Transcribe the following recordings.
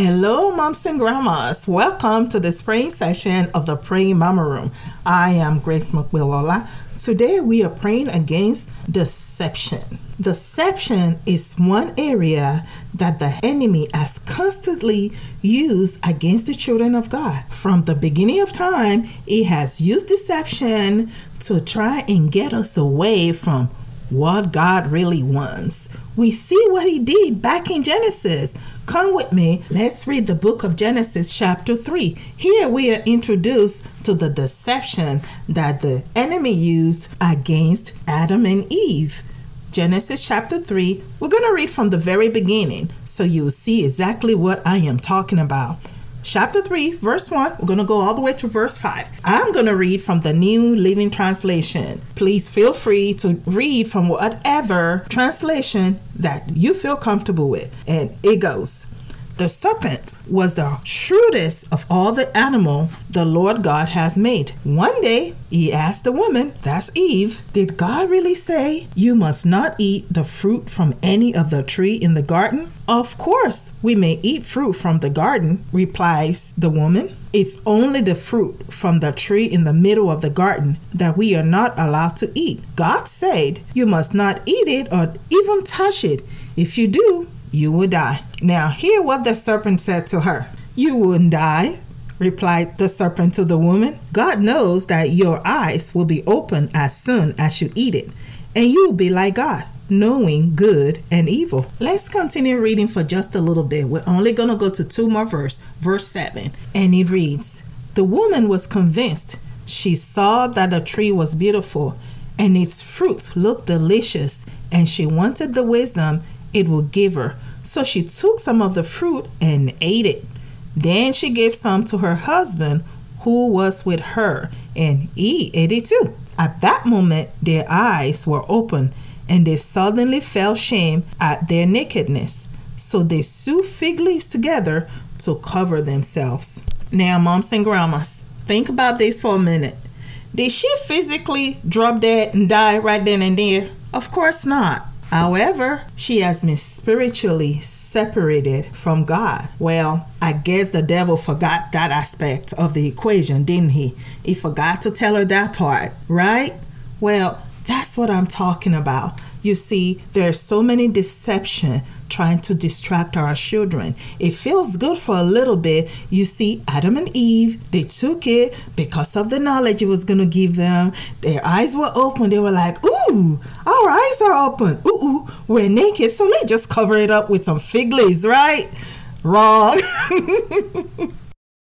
Hello, moms and grandmas. Welcome to the praying session of the Praying Mama Room. I am Grace McWillola. Today we are praying against deception. Deception is one area that the enemy has constantly used against the children of God. From the beginning of time, he has used deception to try and get us away from what God really wants. We see what he did back in Genesis. Come with me. Let's read the book of Genesis, chapter 3. Here we are introduced to the deception that the enemy used against Adam and Eve. Genesis chapter 3, we're going to read from the very beginning so you'll see exactly what I am talking about chapter 3, verse 1. We're going to go all the way to verse 5. I'm going to read from the New Living Translation. Please feel free to read from whatever translation that you feel comfortable with. And it goes the serpent was the shrewdest of all the animal the Lord God has made. One day he asked the woman, that's Eve, did God really say you must not eat the fruit from any of the tree in the garden? Of course, we may eat fruit from the garden, replies the woman. It's only the fruit from the tree in the middle of the garden that we are not allowed to eat. God said, You must not eat it or even touch it. If you do, you will die. Now, hear what the serpent said to her. You wouldn't die, replied the serpent to the woman. God knows that your eyes will be open as soon as you eat it, and you will be like God, knowing good and evil. Let's continue reading for just a little bit. We're only going to go to two more verse, verse 7, and it reads, The woman was convinced. She saw that the tree was beautiful and its fruit looked delicious, and she wanted the wisdom it would give her. So she took some of the fruit and ate it. Then she gave some to her husband who was with her, and he ate it too. At that moment, their eyes were open, and they suddenly felt shame at their nakedness. So they sewed fig leaves together to cover themselves. Now, moms and grandmas, think about this for a minute. Did she physically drop dead and die right then and there? Of course not. However, she has been spiritually separated from God. Well, I guess the devil forgot that aspect of the equation, didn't he? He forgot to tell her that part, right? Well, that's what I'm talking about. You see, there's so many deception trying to distract our children. It feels good for a little bit. You see, Adam and Eve, they took it because of the knowledge it was going to give them. Their eyes were open. They were like, ooh, our eyes are open. Ooh, ooh, we're naked. So let's just cover it up with some fig leaves, right? Wrong.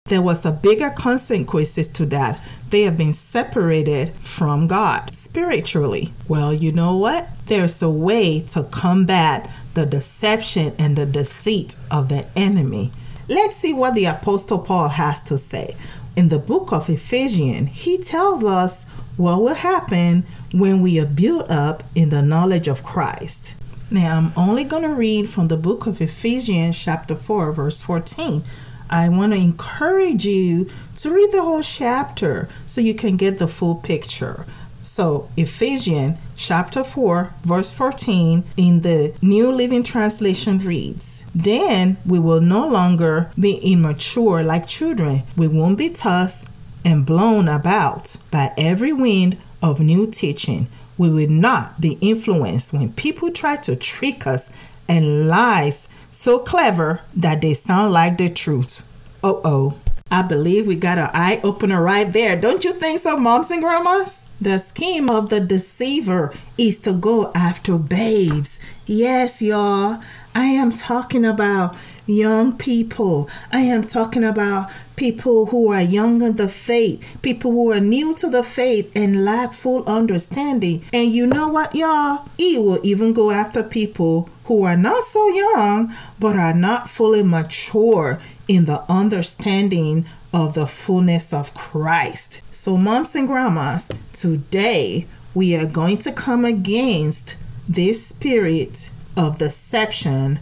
there was a bigger consequences to that. They have been separated from God spiritually. Well, you know what? There's a way to combat the deception and the deceit of the enemy. Let's see what the Apostle Paul has to say. In the book of Ephesians, he tells us what will happen when we are built up in the knowledge of Christ. Now, I'm only going to read from the book of Ephesians, chapter 4, verse 14. I want to encourage you to read the whole chapter so you can get the full picture. So, Ephesians chapter 4, verse 14 in the New Living Translation reads Then we will no longer be immature like children. We won't be tossed and blown about by every wind of new teaching. We will not be influenced when people try to trick us and lies so clever that they sound like the truth. Oh oh. I believe we got an eye opener right there. Don't you think so, moms and grandmas? The scheme of the deceiver is to go after babes. Yes, y'all. I am talking about young people. I am talking about people who are young in the faith, people who are new to the faith and lack full understanding. And you know what, y'all? He will even go after people who are not so young but are not fully mature in the understanding of the fullness of Christ. So, moms and grandmas, today we are going to come against this spirit of deception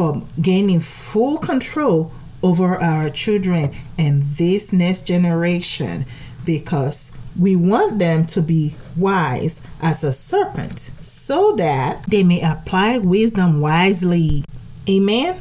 for gaining full control over our children and this next generation because we want them to be wise as a serpent so that they may apply wisdom wisely. Amen.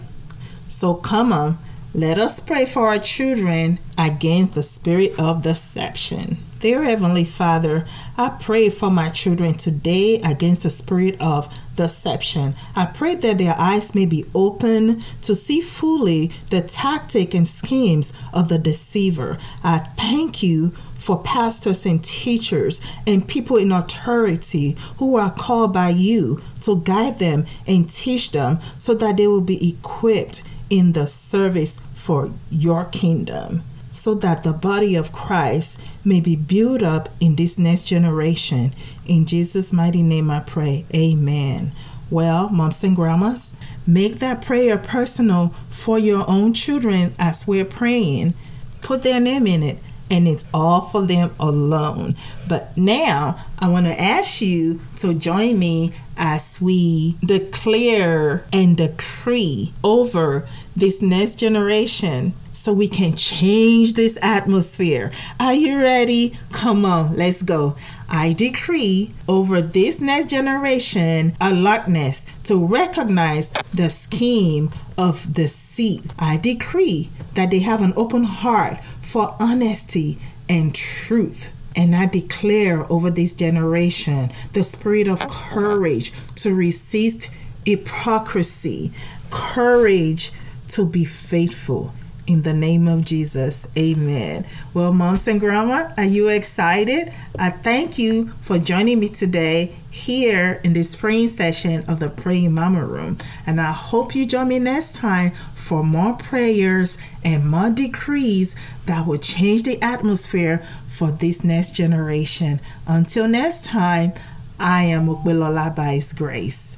So come on, Let us pray for our children against the spirit of deception. Dear Heavenly Father, I pray for my children today against the spirit of deception. I pray that their eyes may be open to see fully the tactic and schemes of the deceiver. I thank you for pastors and teachers and people in authority who are called by you to guide them and teach them so that they will be equipped in the service for your kingdom so that the body of Christ may be built up in this next generation. In Jesus' mighty name I pray. Amen. Well, moms and grandmas, make that prayer personal for your own children as we're praying. Put their name in it and it's all for them alone. But now I want to ask you to join me as we declare and decree over this next generation so we can change this atmosphere. Are you ready? Come on, let's go. I decree over this next generation alertness to recognize the scheme of the deceit. I decree that they have an open heart for honesty and truth. And I declare over this generation the spirit of courage to resist hypocrisy, courage to be faithful. In the name of Jesus, amen. Well, moms and grandma, are you excited? I thank you for joining me today here in this praying session of the Praying Mama Room. And I hope you join me next time for more prayers and more decrees that will change the atmosphere for this next generation. Until next time, I am Mukbilola by His grace.